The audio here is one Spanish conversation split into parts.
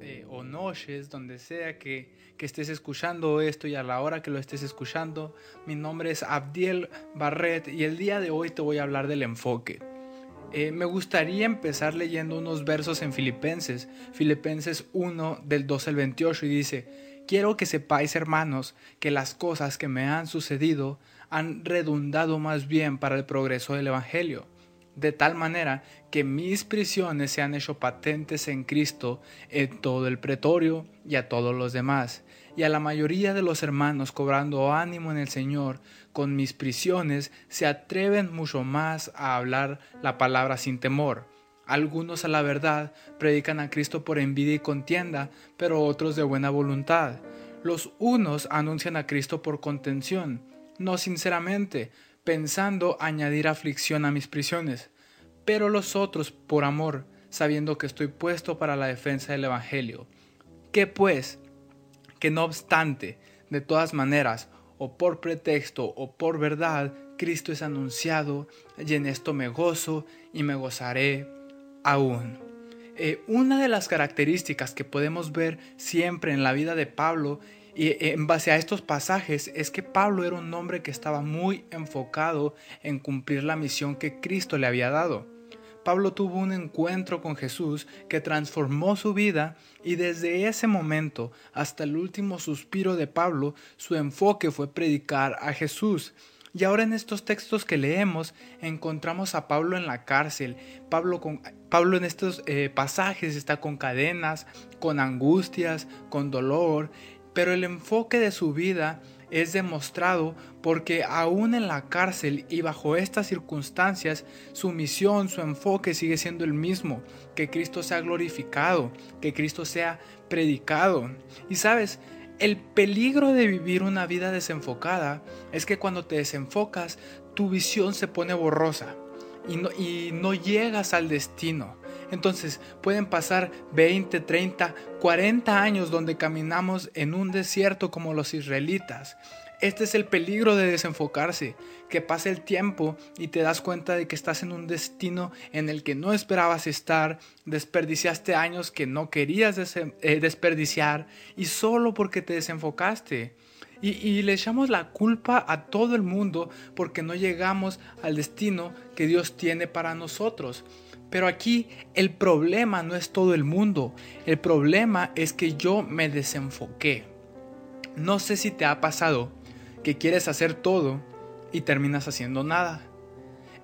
eh, o noches, donde sea que, estés escuchando esto y a la hora que lo estés escuchando. Mi nombre es Abdiel Barret y el día de hoy te voy a hablar del enfoque. Eh, me gustaría empezar leyendo unos versos en Filipenses, Filipenses 1 del 12 al 28 y dice, quiero que sepáis hermanos que las cosas que me han sucedido han redundado más bien para el progreso del Evangelio de tal manera que mis prisiones se han hecho patentes en Cristo en todo el pretorio y a todos los demás, y a la mayoría de los hermanos cobrando ánimo en el Señor, con mis prisiones se atreven mucho más a hablar la palabra sin temor. Algunos a la verdad predican a Cristo por envidia y contienda, pero otros de buena voluntad. Los unos anuncian a Cristo por contención, no sinceramente, pensando añadir aflicción a mis prisiones, pero los otros por amor, sabiendo que estoy puesto para la defensa del Evangelio. Que pues, que no obstante, de todas maneras, o por pretexto o por verdad, Cristo es anunciado, y en esto me gozo y me gozaré aún. Eh, una de las características que podemos ver siempre en la vida de Pablo y en base a estos pasajes es que Pablo era un hombre que estaba muy enfocado en cumplir la misión que Cristo le había dado. Pablo tuvo un encuentro con Jesús que transformó su vida y desde ese momento hasta el último suspiro de Pablo, su enfoque fue predicar a Jesús. Y ahora en estos textos que leemos encontramos a Pablo en la cárcel. Pablo, con, Pablo en estos eh, pasajes está con cadenas, con angustias, con dolor, pero el enfoque de su vida es demostrado porque aún en la cárcel y bajo estas circunstancias, su misión, su enfoque sigue siendo el mismo, que Cristo sea glorificado, que Cristo sea predicado. Y sabes, el peligro de vivir una vida desenfocada es que cuando te desenfocas, tu visión se pone borrosa y no, y no llegas al destino. Entonces pueden pasar 20, 30, 40 años donde caminamos en un desierto como los israelitas. Este es el peligro de desenfocarse, que pase el tiempo y te das cuenta de que estás en un destino en el que no esperabas estar, desperdiciaste años que no querías eh, desperdiciar y solo porque te desenfocaste. Y, y, le echamos la culpa a todo el mundo porque no llegamos al destino que Dios tiene para nosotros. Pero aquí el problema no es todo el mundo, el problema es que yo me desenfoqué. No sé si te ha pasado que quieres hacer todo y terminas haciendo nada.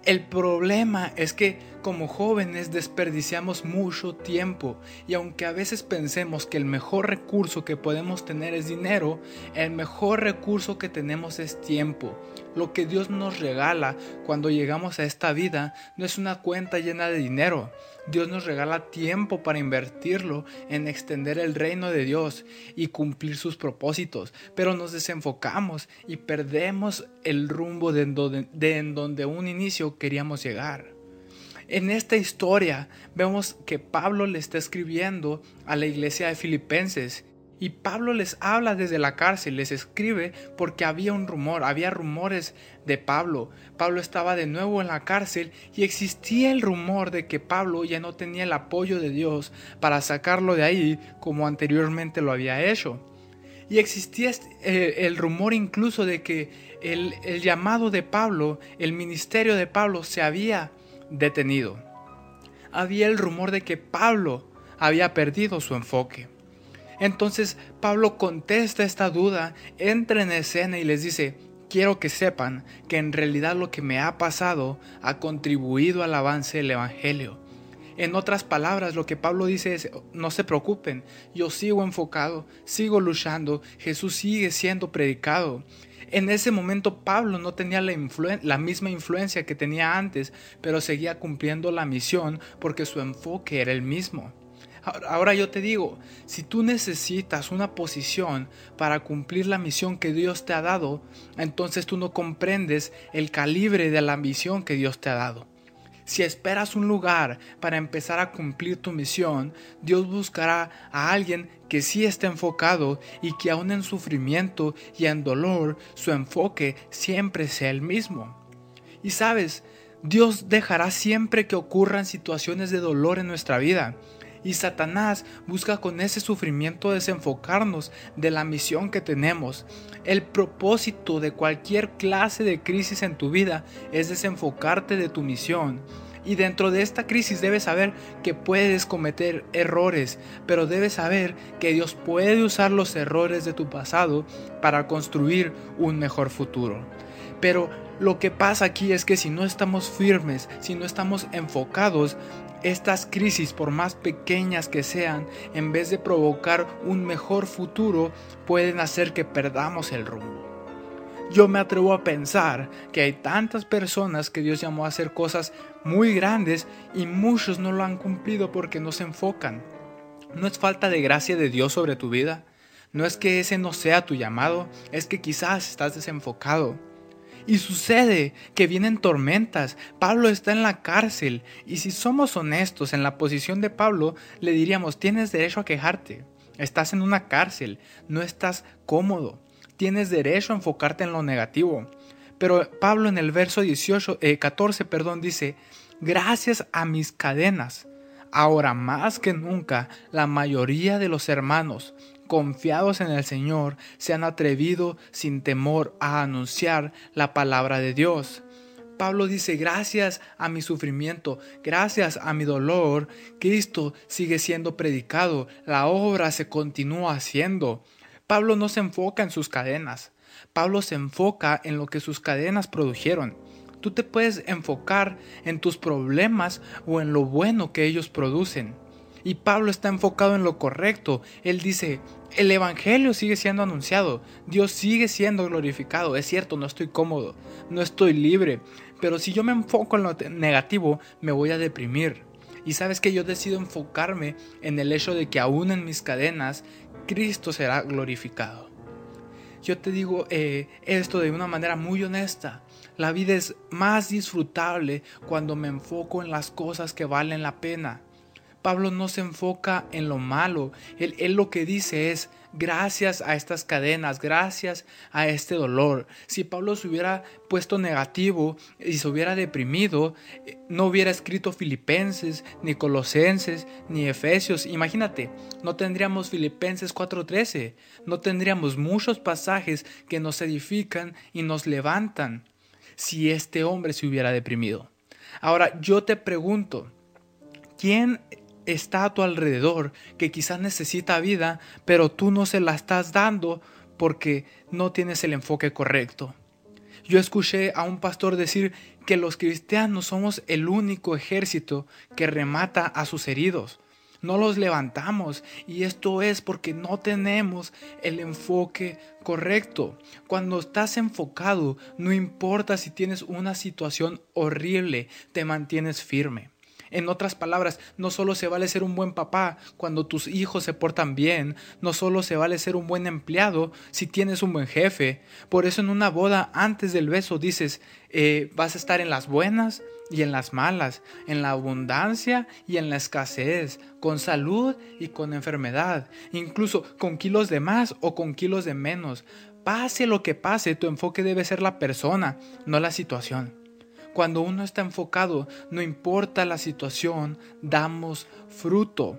El problema es que como jóvenes desperdiciamos mucho tiempo y aunque a veces pensemos que el mejor recurso que podemos tener es dinero, el mejor recurso que tenemos es tiempo. Lo que Dios nos regala cuando llegamos a esta vida no es una cuenta llena de dinero. Dios nos regala tiempo para invertirlo en extender el reino de Dios y cumplir sus propósitos, pero nos desenfocamos y perdemos el rumbo de en donde, un inicio queríamos llegar. En esta historia vemos que Pablo le está escribiendo a la iglesia de Filipenses y Pablo les habla desde la cárcel, les escribe porque había un rumor, había rumores de Pablo. Pablo estaba de nuevo en la cárcel y existía el rumor de que Pablo ya no tenía el apoyo de Dios para sacarlo de ahí como anteriormente lo había hecho. Y existía eh, el rumor incluso de que el, el llamado de Pablo, el ministerio de Pablo se había detenido. Había el rumor de que Pablo había perdido su enfoque. Entonces Pablo contesta esta duda, entra en escena y les dice, quiero que sepan que en realidad lo que me ha pasado ha contribuido al avance del Evangelio. En otras palabras, lo que Pablo dice es, no se preocupen, yo sigo enfocado, sigo luchando, Jesús sigue siendo predicado. En ese momento Pablo no tenía la, misma influencia que tenía antes, pero seguía cumpliendo la misión porque su enfoque era el mismo. Ahora yo te digo, si tú necesitas una posición para cumplir la misión que Dios te ha dado, entonces tú no comprendes el calibre de la misión que Dios te ha dado. Si esperas un lugar para empezar a cumplir tu misión, Dios buscará a alguien que sí esté enfocado y que aún en sufrimiento y en dolor su enfoque siempre sea el mismo. Y sabes, Dios dejará siempre que ocurran situaciones de dolor en nuestra vida Y Satanás busca con ese sufrimiento desenfocarnos de la misión que tenemos. El propósito de cualquier clase de crisis en tu vida es desenfocarte de tu misión. Y dentro de esta crisis debes saber que puedes cometer errores, pero debes saber que Dios puede usar los errores de tu pasado para construir un mejor futuro. Pero lo que pasa aquí es que si no estamos firmes, si no estamos enfocados, estas crisis, por más pequeñas que sean, en vez de provocar un mejor futuro, pueden hacer que perdamos el rumbo. Yo me atrevo a pensar que hay tantas personas que Dios llamó a hacer cosas muy grandes y muchos no lo han cumplido porque no se enfocan. No es falta de gracia de Dios sobre tu vida. No es que ese no sea tu llamado, es que quizás estás desenfocado. Y sucede que vienen tormentas. Pablo está en la cárcel. Y si somos honestos en la posición de Pablo, le diríamos, tienes derecho a quejarte. Estás en una cárcel, no estás cómodo. Tienes derecho a enfocarte en lo negativo. Pero Pablo en el verso 18, 14 eh, perdón, dice, gracias a mis cadenas. Ahora más que nunca, la mayoría de los hermanos confiados en el Señor, se han atrevido sin temor a anunciar la palabra de Dios. Pablo dice, gracias a mi sufrimiento, gracias a mi dolor, Cristo sigue siendo predicado, la obra se continúa haciendo. Pablo no se enfoca en sus cadenas, Pablo se enfoca en lo que sus cadenas produjeron. Tú te puedes enfocar en tus problemas o en lo bueno que ellos producen. Y Pablo está enfocado en lo correcto. Él dice, el Evangelio sigue siendo anunciado, Dios sigue siendo glorificado. Es cierto, no estoy cómodo, no estoy libre, pero si yo me enfoco en lo negativo, me voy a deprimir. Y sabes que yo decido enfocarme en el hecho de que aún en mis cadenas, Cristo será glorificado. Yo te digo eh, esto de una manera muy honesta. La vida es más disfrutable cuando me enfoco en las cosas que valen la pena. Pablo no se enfoca en lo malo. Él, lo que dice es, gracias a estas cadenas, gracias a este dolor. Si Pablo se hubiera puesto negativo y se hubiera deprimido, eh, no hubiera escrito Filipenses, ni Colosenses, ni Efesios. Imagínate, no tendríamos Filipenses 4:13, no tendríamos muchos pasajes que nos edifican y nos levantan si este hombre se hubiera deprimido. Ahora, yo te pregunto, ¿quién está a tu alrededor que quizás necesita vida, pero tú no se la estás dando porque no tienes el enfoque correcto. Yo escuché a un pastor decir que los cristianos somos el único ejército que remata a sus heridos. No los levantamos y esto es porque no tenemos el enfoque correcto. Cuando estás enfocado, no importa si tienes una situación horrible, te mantienes firme. En otras palabras, no solo se vale ser un buen papá cuando tus hijos se portan bien, no solo se vale ser un buen empleado si tienes un buen jefe. Por eso en una boda antes del beso dices, eh, vas a estar en las buenas y en las malas, en la abundancia y en la escasez, con salud y con enfermedad, incluso con kilos de más o con kilos de menos. Pase lo que pase, tu enfoque debe ser la persona, no la situación. Cuando uno está enfocado, no importa la situación, damos fruto.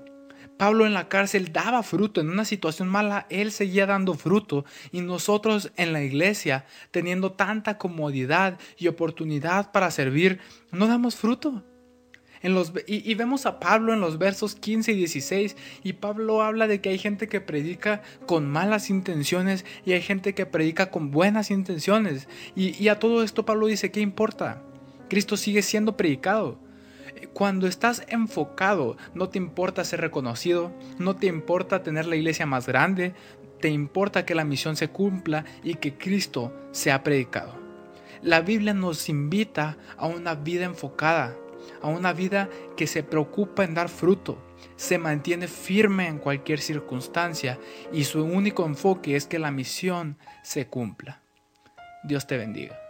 Pablo en la cárcel daba fruto, en una situación mala él seguía dando fruto y nosotros en la iglesia, teniendo tanta comodidad y oportunidad para servir, no damos fruto. Y, vemos a Pablo en los versos 15 y 16 y Pablo habla de que hay gente que predica con malas intenciones y hay gente que predica con buenas intenciones. Y a todo esto Pablo dice, ¿qué importa? Cristo sigue siendo predicado. Cuando estás enfocado, no te importa ser reconocido, no te importa tener la iglesia más grande, te importa que la misión se cumpla y que Cristo sea predicado. La Biblia nos invita a una vida enfocada, a una vida que se preocupa en dar fruto, se mantiene firme en cualquier circunstancia y su único enfoque es que la misión se cumpla. Dios te bendiga.